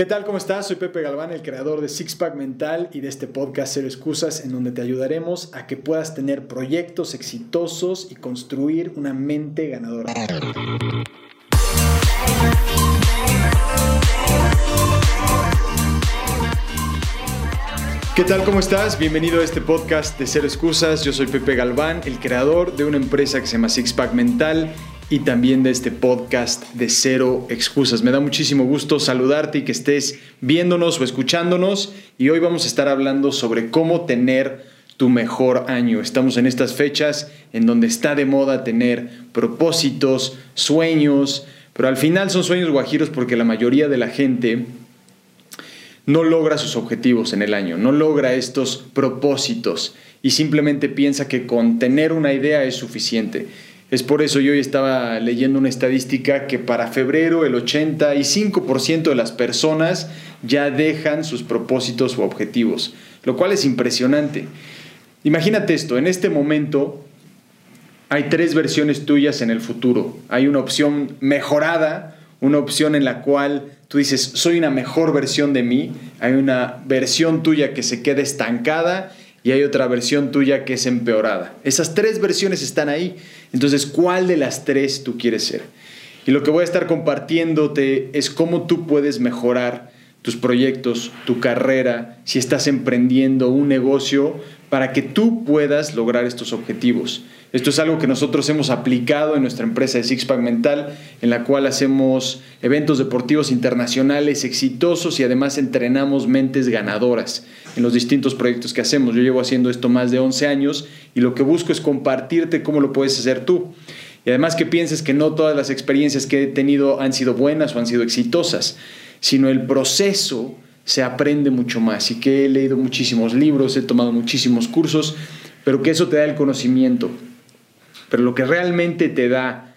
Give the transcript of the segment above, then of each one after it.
¿Qué tal? ¿Cómo estás? Soy Pepe Galván, el creador de Sixpack Mental y de este podcast Cero Excusas, en donde te ayudaremos a que puedas tener proyectos exitosos y construir una mente ganadora. ¿Qué tal? ¿Cómo estás? Bienvenido a este podcast de Cero Excusas. Yo soy Pepe Galván, el creador de una empresa que se llama Sixpack Mental y también de este podcast de Cero Excusas. Me da muchísimo gusto saludarte y que estés viéndonos o escuchándonos y hoy vamos a estar hablando sobre cómo tener tu mejor año. Estamos en estas fechas en donde está de moda tener propósitos, sueños, pero al final son sueños guajiros porque la mayoría de la gente no logra sus objetivos en el año, no logra estos propósitos y simplemente piensa que con tener una idea es suficiente. Es por eso yo hoy estaba leyendo una estadística que para febrero el 85% de las personas ya dejan sus propósitos o objetivos, lo cual es impresionante. Imagínate esto, en este momento hay tres versiones tuyas en el futuro. Hay una opción mejorada, una opción en la cual tú dices, soy una mejor versión de mí, hay una versión tuya que se queda estancada y hay otra versión tuya que es empeorada. Esas tres versiones están ahí. Entonces, ¿cuál de las tres tú quieres ser? Y lo que voy a estar compartiéndote es cómo tú puedes mejorar tus proyectos, tu carrera, si estás emprendiendo un negocio, para que tú puedas lograr estos objetivos. Esto es algo que nosotros hemos aplicado en nuestra empresa de Sixpack Mental, en la cual hacemos eventos deportivos internacionales exitosos y además entrenamos mentes ganadoras en los distintos proyectos que hacemos. Yo llevo haciendo esto más de 11 años y lo que busco es compartirte cómo lo puedes hacer tú. Y además que pienses que no todas las experiencias que he tenido han sido buenas o han sido exitosas, sino el proceso se aprende mucho más y que he leído muchísimos libros, he tomado muchísimos cursos, pero que eso te da el conocimiento. Pero lo que realmente te da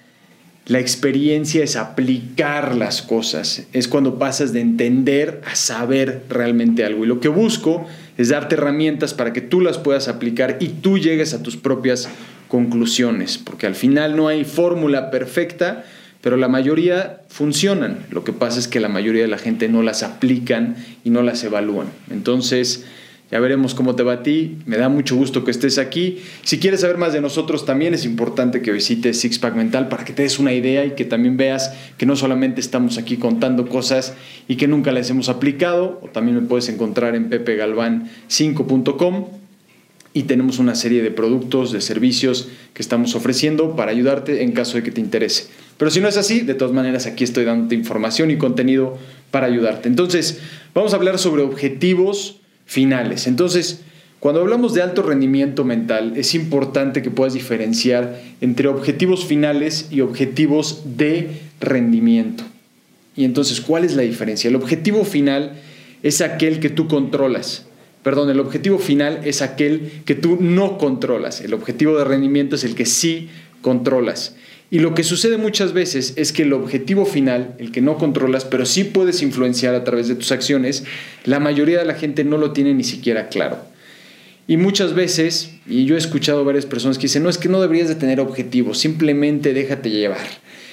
la experiencia es aplicar las cosas, es cuando pasas de entender a saber realmente algo. Y lo que busco es darte herramientas para que tú las puedas aplicar y tú llegues a tus propias conclusiones, porque al final no hay fórmula perfecta, pero la mayoría funcionan. Lo que pasa es que la mayoría de la gente no las aplican y no las evalúan. Entonces, ya veremos cómo te va a ti. Me da mucho gusto que estés aquí. Si quieres saber más de nosotros, también es importante que visites Sixpack Mental para que te des una idea y que también veas que no solamente estamos aquí contando cosas y que nunca las hemos aplicado, o también me puedes encontrar en pepegalvan5.com y tenemos una serie de productos, de servicios que estamos ofreciendo para ayudarte en caso de que te interese. Pero si no es así, de todas maneras aquí estoy dándote información y contenido para ayudarte. Entonces, vamos a hablar sobre objetivos finales. Entonces, cuando hablamos de alto rendimiento mental, es importante que puedas diferenciar entre objetivos finales y objetivos de rendimiento. Y entonces, ¿cuál es la diferencia? El objetivo final es aquel que tú controlas. Perdón, el objetivo final es aquel que tú no controlas. El objetivo de rendimiento es el que sí controlas. Y lo que sucede muchas veces es que el objetivo final, el que no controlas, pero sí puedes influenciar a través de tus acciones, la mayoría de la gente no lo tiene ni siquiera claro. Y muchas veces, y yo he escuchado varias personas que dicen, no es que no deberías de tener objetivos, simplemente déjate llevar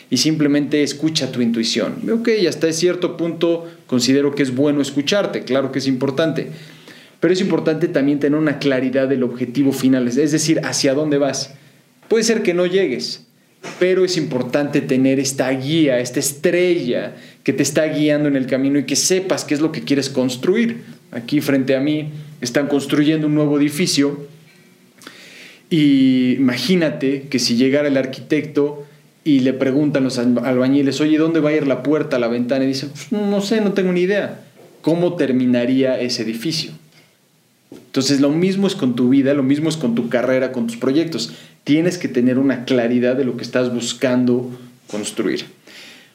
y simplemente escucha tu intuición. Ok, hasta cierto punto considero que es bueno escucharte, claro que es importante, pero es importante también tener una claridad del objetivo final, es decir, hacia dónde vas. Puede ser que no llegues, pero es importante tener esta guía, esta estrella que te está guiando en el camino y que sepas qué es lo que quieres construir. Aquí frente a mí están construyendo un nuevo edificio y imagínate que si llegara el arquitecto y le preguntan los albañiles, oye, ¿dónde va a ir la puerta, la ventana? Y dice, pues, no sé, no tengo ni idea. ¿Cómo terminaría ese edificio? Entonces lo mismo es con tu vida, lo mismo es con tu carrera, con tus proyectos. Tienes que tener una claridad de lo que estás buscando construir.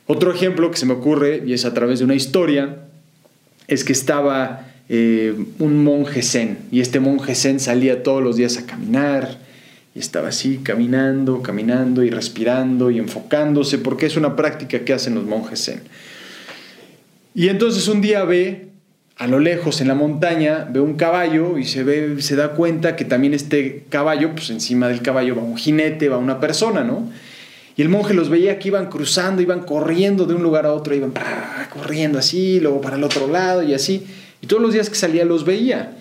Otro ejemplo que se me ocurre, y es a través de una historia, es que estaba eh, un monje zen, y este monje zen salía todos los días a caminar, y estaba así, caminando, caminando, y respirando, y enfocándose, porque es una práctica que hacen los monjes zen. Y entonces un día ve a lo lejos en la montaña ve un caballo y se, ve, se da cuenta que también este caballo, pues encima del caballo va un jinete, va una persona, ¿no? Y el monje los veía que iban cruzando, iban corriendo de un lugar a otro, iban corriendo así, luego para el otro lado y así. Y todos los días que salía los veía.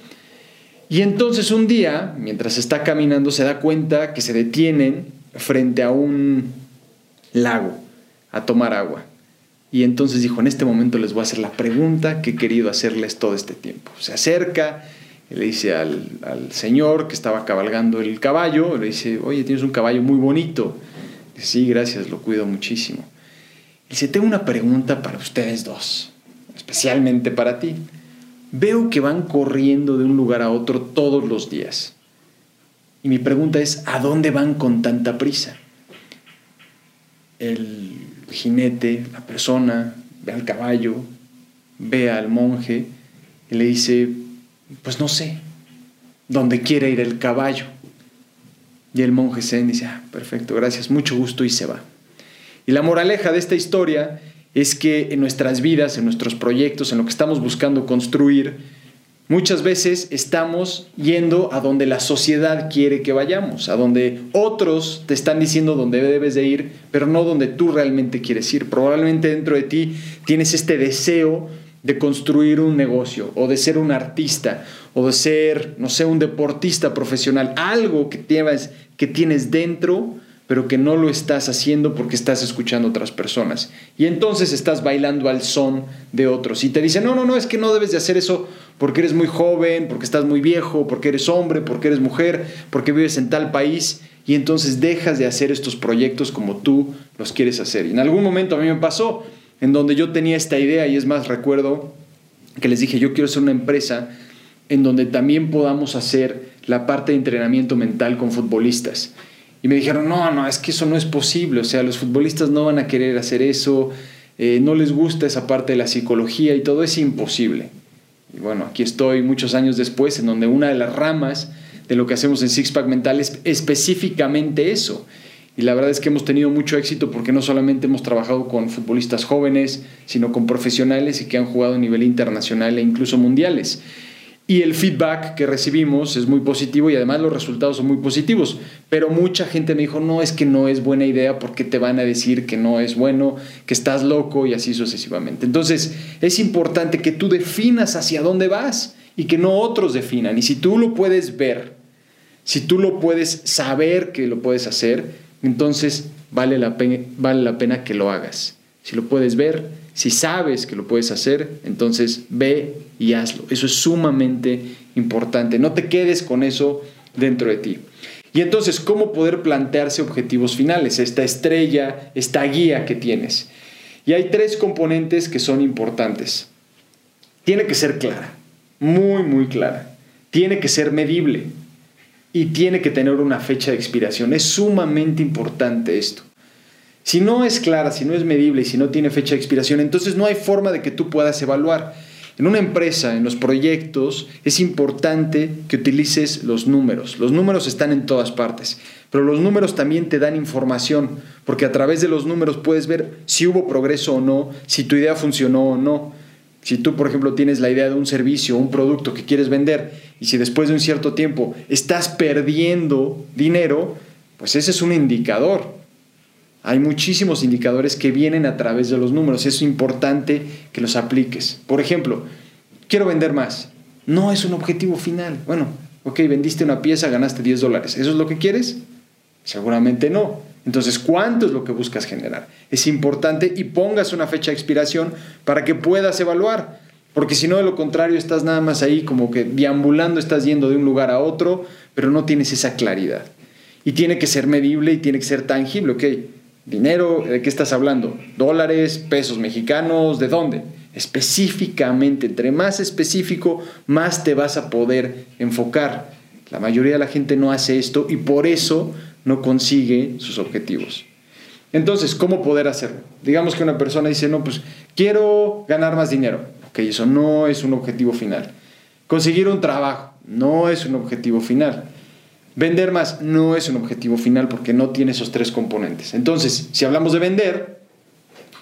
Y entonces un día, mientras está caminando, se da cuenta que se detienen frente a un lago a tomar agua. Y entonces dijo, en este momento les voy a hacer la pregunta que he querido hacerles todo este tiempo. Se acerca, le dice al, señor que estaba cabalgando el caballo, le dice, oye, tienes un caballo muy bonito. Dice, sí, gracias, lo cuido muchísimo. Dice, tengo una pregunta para ustedes dos, especialmente para ti. Veo que van corriendo de un lugar a otro todos los días. Y mi pregunta es, ¿a dónde van con tanta prisa? El jinete, la persona, ve al caballo, ve al monje y le dice, pues no sé, dónde quiere ir el caballo. Y el monje se dice, ah, perfecto, gracias, mucho gusto y se va. Y la moraleja de esta historia es que en nuestras vidas, en nuestros proyectos, en lo que estamos buscando construir, muchas veces estamos yendo a donde la sociedad quiere que vayamos, a donde otros te están diciendo dónde debes de ir, pero no donde tú realmente quieres ir. Probablemente dentro de ti tienes este deseo de construir un negocio o de ser un artista o de ser, no sé, un deportista profesional, algo que tienes, que tienes dentro, pero que no lo estás haciendo porque estás escuchando a otras personas. Y entonces estás bailando al son de otros. Y te dicen, no, no, no, es que no debes de hacer eso porque eres muy joven, porque estás muy viejo, porque eres hombre, porque eres mujer, porque vives en tal país. Y entonces dejas de hacer estos proyectos como tú los quieres hacer. Y en algún momento a mí me pasó, en donde yo tenía esta idea, y es más, recuerdo que les dije, yo quiero ser una empresa en donde también podamos hacer la parte de entrenamiento mental con futbolistas. Y me dijeron, no, no, es que eso no es posible, o sea, los futbolistas no van a querer hacer eso, eh, no les gusta esa parte de la psicología y todo es imposible. Y bueno, aquí estoy muchos años después, en donde una de las ramas de lo que hacemos en Sixpack Mental es específicamente eso. Y la verdad es que hemos tenido mucho éxito porque no solamente hemos trabajado con futbolistas jóvenes, sino con profesionales y que han jugado a nivel internacional e incluso mundiales. Y el feedback que recibimos es muy positivo y además los resultados son muy positivos. Pero mucha gente me dijo, no, es que no es buena idea porque te van a decir que no es bueno, que estás loco y así sucesivamente. Entonces es importante que tú definas hacia dónde vas y que no otros definan. Y si tú lo puedes ver, si tú lo puedes saber que lo puedes hacer, entonces vale la, pena, vale la pena que lo hagas. Si lo puedes ver, si sabes que lo puedes hacer, entonces ve y hazlo. Eso es sumamente importante. No te quedes con eso dentro de ti. Y entonces, ¿cómo poder plantearse objetivos finales? Esta estrella, esta guía que tienes. Y hay tres componentes que son importantes. Tiene que ser clara, muy, muy clara. Tiene que ser medible y tiene que tener una fecha de expiración. Es sumamente importante esto. Si no es clara, si no es medible y si no tiene fecha de expiración, entonces no hay forma de que tú puedas evaluar. En una empresa, en los proyectos, es importante que utilices los números. Los números están en todas partes, pero los números también te dan información, porque a través de los números puedes ver si hubo progreso o no, si tu idea funcionó o no. Si tú, por ejemplo, tienes la idea de un servicio o un producto que quieres vender y si después de un cierto tiempo estás perdiendo dinero, pues ese es un indicador. Hay muchísimos indicadores que vienen a través de los números. Es importante que los apliques. Por ejemplo, quiero vender más. No es un objetivo final. Bueno, ok, vendiste una pieza, ganaste 10 dólares. ¿Eso es lo que quieres? Seguramente no. Entonces, ¿cuánto es lo que buscas generar? Es importante y pongas una fecha de expiración para que puedas evaluar. Porque si no, de lo contrario, estás nada más ahí como que deambulando, estás yendo de un lugar a otro, pero no tienes esa claridad. Y tiene que ser medible y tiene que ser tangible, ¿ok? Dinero, ¿de qué estás hablando? ¿Dólares, pesos mexicanos? ¿De dónde? Específicamente, entre más específico, más te vas a poder enfocar. La mayoría de la gente no hace esto y por eso no consigue sus objetivos. Entonces, ¿cómo poder hacerlo? Digamos que una persona dice, no, pues quiero ganar más dinero. Ok, eso no es un objetivo final. Conseguir un trabajo no es un objetivo final. Vender más no es un objetivo final porque no tiene esos tres componentes. Entonces, si hablamos de vender,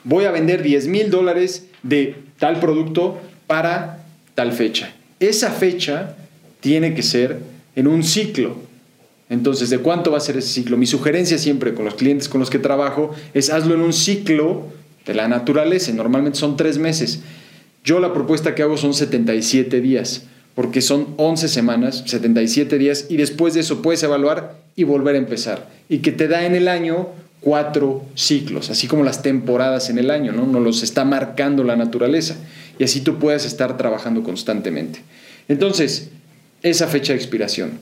voy a vender 10 mil dólares de tal producto para tal fecha. Esa fecha tiene que ser en un ciclo Entonces, ¿de cuánto va a ser ese ciclo? Mi sugerencia siempre con los clientes con los que trabajo es hazlo en un ciclo de la naturaleza. Normalmente son tres meses. Yo la propuesta que hago son 77 días, porque son 11 semanas, 77 días, y después de eso puedes evaluar y volver a empezar. Y que te da en el año cuatro ciclos, así como las temporadas en el año, ¿no? Nos los está marcando la naturaleza. Y así tú puedes estar trabajando constantemente. Entonces, esa fecha de expiración.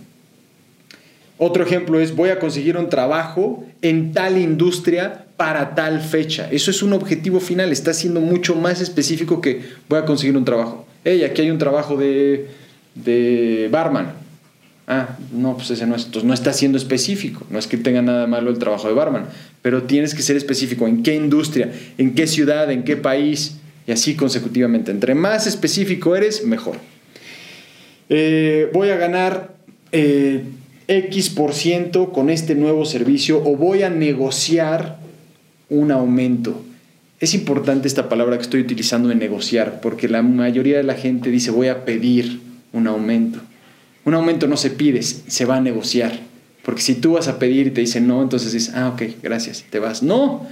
Otro ejemplo es, voy a conseguir un trabajo en tal industria para tal fecha. Eso es un objetivo final, está siendo mucho más específico que voy a conseguir un trabajo. Hey, aquí hay un trabajo de, de barman. Ah, no, pues ese no es, entonces no está siendo específico. No es que tenga nada malo el trabajo de barman, pero tienes que ser específico en qué industria, en qué ciudad, en qué país, y así consecutivamente. Entre más específico eres, mejor. Eh, voy a ganar eh, X por ciento con este nuevo servicio o voy a negociar un aumento. Es importante esta palabra que estoy utilizando de negociar, porque la mayoría de la gente dice voy a pedir un aumento. Un aumento no se pide, se va a negociar. Porque si tú vas a pedir y te dicen no, entonces dices, ah, ok, gracias, te vas. No,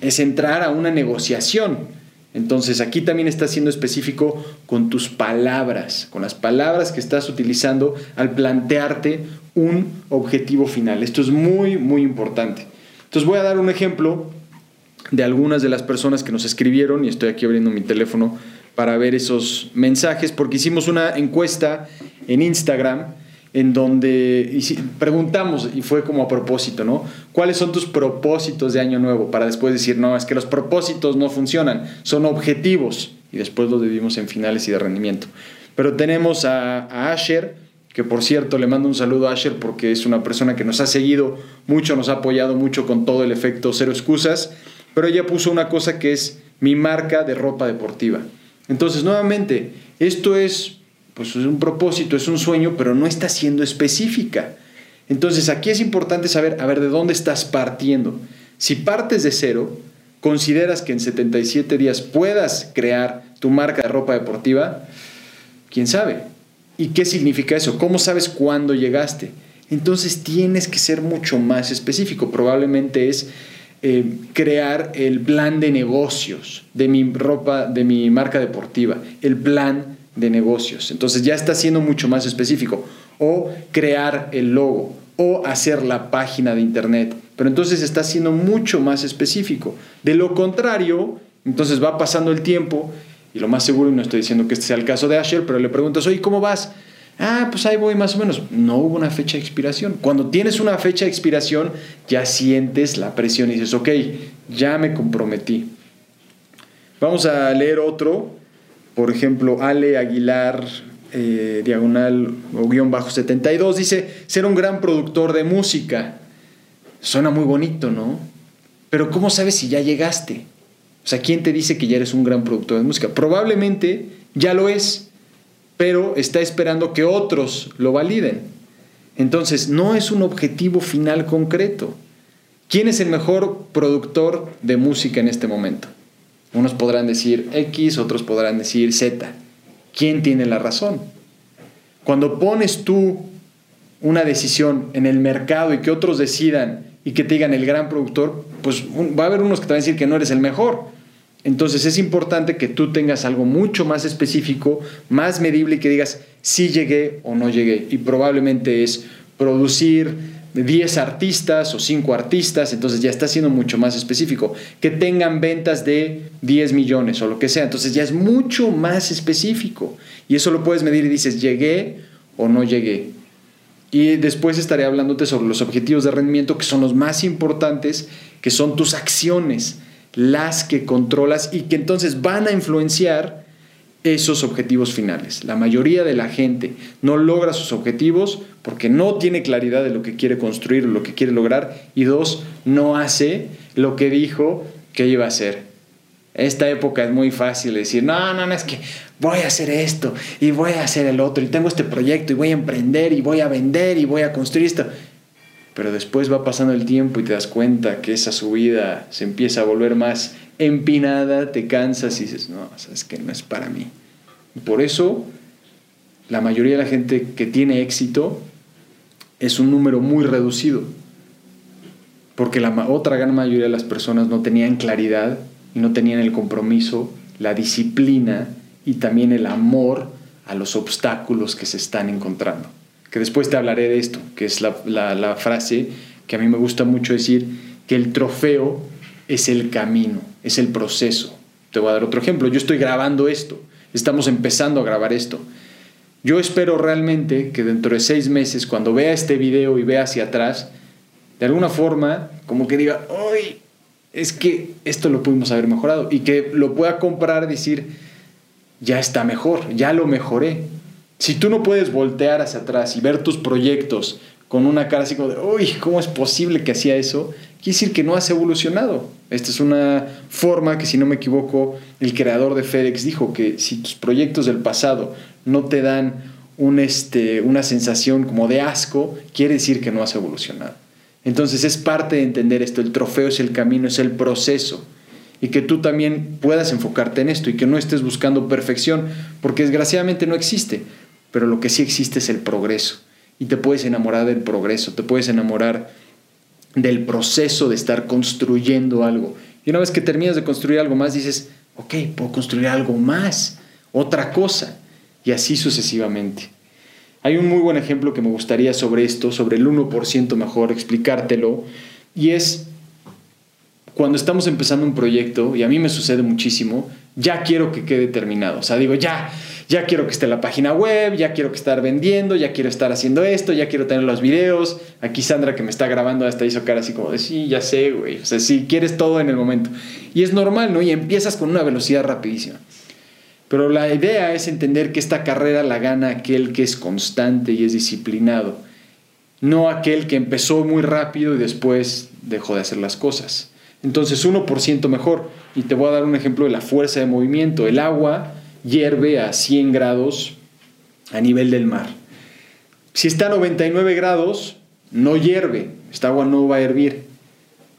es entrar a una negociación. Entonces aquí también estás siendo específico con tus palabras, con las palabras que estás utilizando al plantearte un objetivo final. Esto es muy, muy importante. Entonces voy a dar un ejemplo de algunas de las personas que nos escribieron y estoy aquí abriendo mi teléfono para ver esos mensajes porque hicimos una encuesta en Instagram en donde preguntamos, y fue como a propósito, ¿no? ¿Cuáles son tus propósitos de año nuevo? Para después decir, no, es que los propósitos no funcionan, son objetivos, y después los dividimos en finales y de rendimiento. Pero tenemos a, a Asher, que por cierto le mando un saludo a Asher porque es una persona que nos ha seguido mucho, nos ha apoyado mucho con todo el efecto cero excusas, pero ella puso una cosa que es mi marca de ropa deportiva. Entonces, nuevamente, esto es pues es un propósito, es un sueño, pero no está siendo específica. Entonces, aquí es importante saber, a ver, de dónde estás partiendo. Si partes de cero, consideras que en 77 días puedas crear tu marca de ropa deportiva, quién sabe. ¿Y qué significa eso? ¿Cómo sabes cuándo llegaste? Entonces tienes que ser mucho más específico. Probablemente es eh, crear el plan de negocios de mi ropa, de mi marca deportiva, el plan de negocios. Entonces ya está siendo mucho más específico. O crear el logo, o hacer la página de internet. Pero entonces está siendo mucho más específico. De lo contrario, entonces va pasando el tiempo y lo más seguro, y no estoy diciendo que este sea el caso de Asher, pero le preguntas, oye, ¿cómo vas? Ah, pues ahí voy más o menos. No hubo una fecha de expiración. Cuando tienes una fecha de expiración, ya sientes la presión y dices, ok, ya me comprometí. Vamos a leer otro. Por ejemplo, Ale Aguilar, eh, diagonal o guion bajo 72, dice, ser un gran productor de música. Suena muy bonito, ¿no? Pero ¿cómo sabes si ya llegaste? O sea, ¿quién te dice que ya eres un gran productor de música? Probablemente ya lo es, pero está esperando que otros lo validen. Entonces, no es un objetivo final concreto. ¿Quién es el mejor productor de música en este momento? Unos podrán decir X, otros podrán decir Z. ¿Quién tiene la razón? Cuando pones tú una decisión en el mercado y que otros decidan y que te digan el gran productor, pues va a haber unos que te van a decir que no eres el mejor. Entonces es importante que tú tengas algo mucho más específico, más medible y que digas si llegué o no llegué. Y probablemente es producir 10 artistas o 5 artistas, entonces ya está siendo mucho más específico. Que tengan ventas de 10 millones o lo que sea, entonces ya es mucho más específico. Y eso lo puedes medir y dices, llegué o no llegué. Y después estaré hablándote sobre los objetivos de rendimiento que son los más importantes, que son tus acciones las que controlas y que entonces van a influenciar esos objetivos finales. La mayoría de la gente no logra sus objetivos porque no tiene claridad de lo que quiere construir o lo que quiere lograr y dos, no hace lo que dijo que iba a hacer. Esta época es muy fácil decir, no, no, no, es que voy a hacer esto y voy a hacer el otro y tengo este proyecto y voy a emprender y voy a vender y voy a construir esto pero después va pasando el tiempo y te das cuenta que esa subida se empieza a volver más empinada, te cansas y dices, no, sabes que no es para mí. por eso la mayoría de la gente que tiene éxito es un número muy reducido, porque la otra gran mayoría de las personas no tenían claridad y no tenían el compromiso, la disciplina y también el amor a los obstáculos que se están encontrando. Que después te hablaré de esto, que es la, la frase que a mí me gusta mucho decir, que el trofeo es el camino, es el proceso. Te voy a dar otro ejemplo. Yo estoy grabando esto, estamos empezando a grabar esto. Yo espero realmente que dentro de seis meses, cuando vea este video y vea hacia atrás, de alguna forma, como que diga, ¡ay! Es que esto lo pudimos haber mejorado. Y que lo pueda comprar y decir, ya está mejor, ya lo mejoré. Si tú no puedes voltear hacia atrás y ver tus proyectos con una cara así como de, uy, ¿cómo es posible que hacía eso? Quiere decir que no has evolucionado. Esta es una forma que, si no me equivoco, el creador de FedEx dijo que si tus proyectos del pasado no te dan un, este, una sensación como de asco, quiere decir que no has evolucionado. Entonces es parte de entender esto, el trofeo es el camino, es el proceso. Y que tú también puedas enfocarte en esto y que no estés buscando perfección, porque desgraciadamente no existe, pero lo que sí existe es el progreso y te puedes enamorar del progreso, te puedes enamorar del proceso de estar construyendo algo. Y una vez que terminas de construir algo más, dices, ok, puedo construir algo más, otra cosa, y así sucesivamente. Hay un muy buen ejemplo que me gustaría sobre esto, sobre el 1% mejor, explicártelo, y es cuando estamos empezando un proyecto, y a mí me sucede muchísimo, ya quiero que quede terminado. O sea, digo, ya, ya quiero que esté la página web, ya quiero que estar vendiendo, ya quiero estar haciendo esto, ya quiero tener los videos. Aquí Sandra que me está grabando hasta hizo cara así como de, sí, ya sé, güey. O sea, sí, quieres todo en el momento. Y es normal, ¿no? Y empiezas con una velocidad rapidísima. Pero la idea es entender que esta carrera la gana aquel que es constante y es disciplinado, no aquel que empezó muy rápido y después dejó de hacer las cosas. Entonces 1% mejor. Y te voy a dar un ejemplo de la fuerza de movimiento. El agua hierve a 100 grados a nivel del mar. Si está a 99 grados, no hierve, esta agua no va a hervir.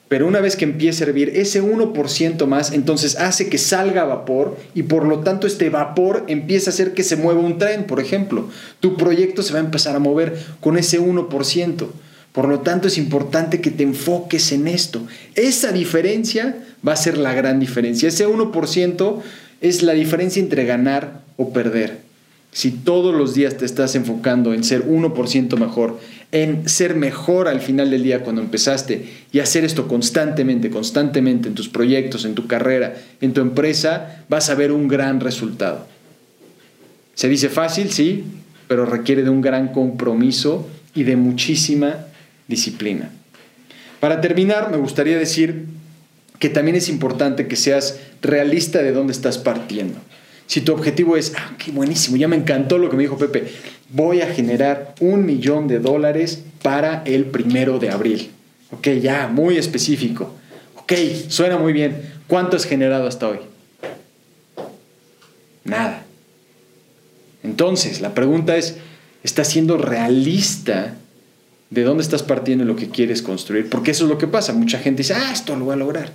Pero una vez que empiece a hervir, ese 1% más entonces hace que salga vapor y por lo tanto este vapor empieza a hacer que se mueva un tren, por ejemplo. Tu proyecto se va a empezar a mover con ese 1%. Por lo tanto es importante que te enfoques en esto. Esa diferencia va a ser la gran diferencia. Ese 1% es la diferencia entre ganar o perder. Si todos los días te estás enfocando en ser 1% mejor, en ser mejor al final del día cuando empezaste y hacer esto constantemente, constantemente en tus proyectos, en tu carrera, en tu empresa, vas a ver un gran resultado. Se dice fácil, sí, pero requiere de un gran compromiso y de muchísima disciplina. Para terminar, me gustaría decir que también es importante que seas realista de dónde estás partiendo. Si tu objetivo es, ah, qué buenísimo, ya me encantó lo que me dijo Pepe, voy a generar un millón de dólares para el primero de abril. Ok, ya, muy específico. Ok, suena muy bien. ¿Cuánto has generado hasta hoy? Nada. Entonces, la pregunta es, ¿estás siendo realista de dónde estás partiendo y lo que quieres construir? Porque eso es lo que pasa. Mucha gente dice, ah, esto lo voy a lograr.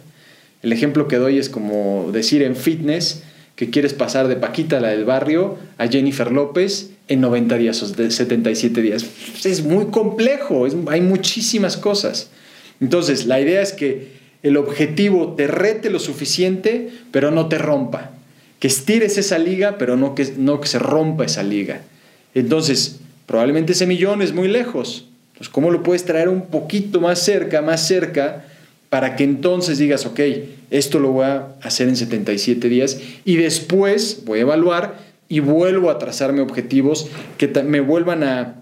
El ejemplo que doy es como decir en fitness que quieres pasar de Paquita, la del barrio, a Jennifer López en 90 días o 77 días. Es muy complejo, hay muchísimas cosas. Entonces, la idea es que el objetivo te rete lo suficiente, pero no te rompa. Que estires esa liga, pero no que, no que se rompa esa liga. Entonces, probablemente ese millón es muy lejos. Entonces, ¿cómo lo puedes traer un poquito más cerca, más cerca? Para que entonces digas, ok, esto lo voy a hacer en 77 días y después voy a evaluar y vuelvo a trazarme objetivos que me vuelvan a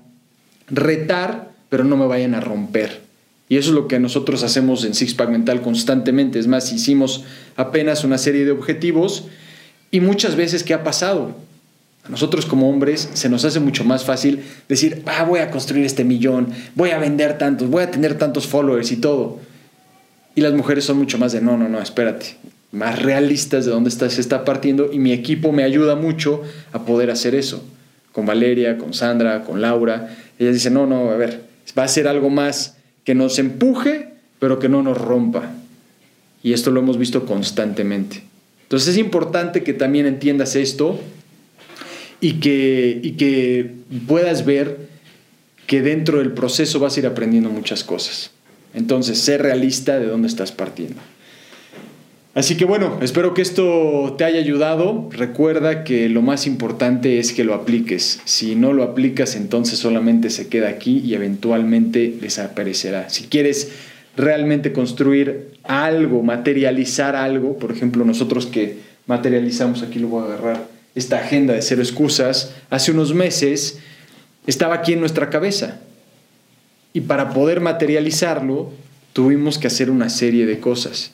retar, pero no me vayan a romper. Y eso es lo que nosotros hacemos en Sixpack Mental constantemente. Es más, hicimos apenas una serie de objetivos y muchas veces, ¿qué ha pasado? A nosotros como hombres se nos hace mucho más fácil decir, ah, voy a construir este millón, voy a vender tantos, voy a tener tantos followers y todo. Y las mujeres son mucho más de, no, no, no, espérate, más realistas de dónde está, se está partiendo y mi equipo me ayuda mucho a poder hacer eso. Con Valeria, con Sandra, con Laura. Ellas dicen, no, no, a ver, va a ser algo más que nos empuje, pero que no nos rompa. Y esto lo hemos visto constantemente. Entonces es importante que también entiendas esto y que, y que puedas ver que dentro del proceso vas a ir aprendiendo muchas cosas. Entonces, sé realista de dónde estás partiendo. Así que bueno, espero que esto te haya ayudado. Recuerda que lo más importante es que lo apliques. Si no lo aplicas, entonces solamente se queda aquí y eventualmente desaparecerá. Si quieres realmente construir algo, materializar algo, por ejemplo, nosotros que materializamos, aquí lo voy a agarrar, esta agenda de cero excusas, hace unos meses estaba aquí en nuestra cabeza. Y para poder materializarlo, tuvimos que hacer una serie de cosas.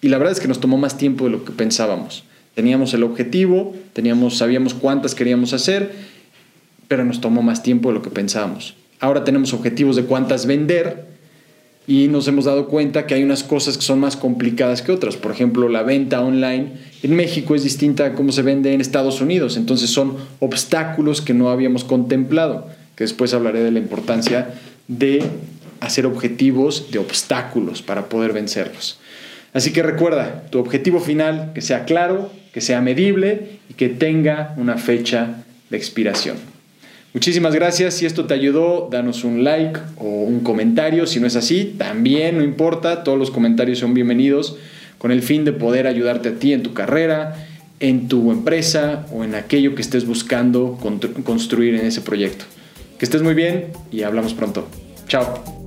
Y la verdad es que nos tomó más tiempo de lo que pensábamos. Teníamos el objetivo, teníamos, sabíamos cuántas queríamos hacer, pero nos tomó más tiempo de lo que pensábamos. Ahora tenemos objetivos de cuántas vender y nos hemos dado cuenta que hay unas cosas que son más complicadas que otras. Por ejemplo, la venta online en México es distinta a cómo se vende en Estados Unidos. Entonces son obstáculos que no habíamos contemplado, que después hablaré de la importancia de hacer objetivos de obstáculos para poder vencerlos. Así que recuerda, tu objetivo final, que sea claro, que sea medible y que tenga una fecha de expiración. Muchísimas gracias. Si esto te ayudó, danos un like o un comentario. Si no es así, también no importa. Todos los comentarios son bienvenidos con el fin de poder ayudarte a ti en tu carrera, en tu empresa o en aquello que estés buscando construir en ese proyecto. Que estés muy bien y hablamos pronto. Chao.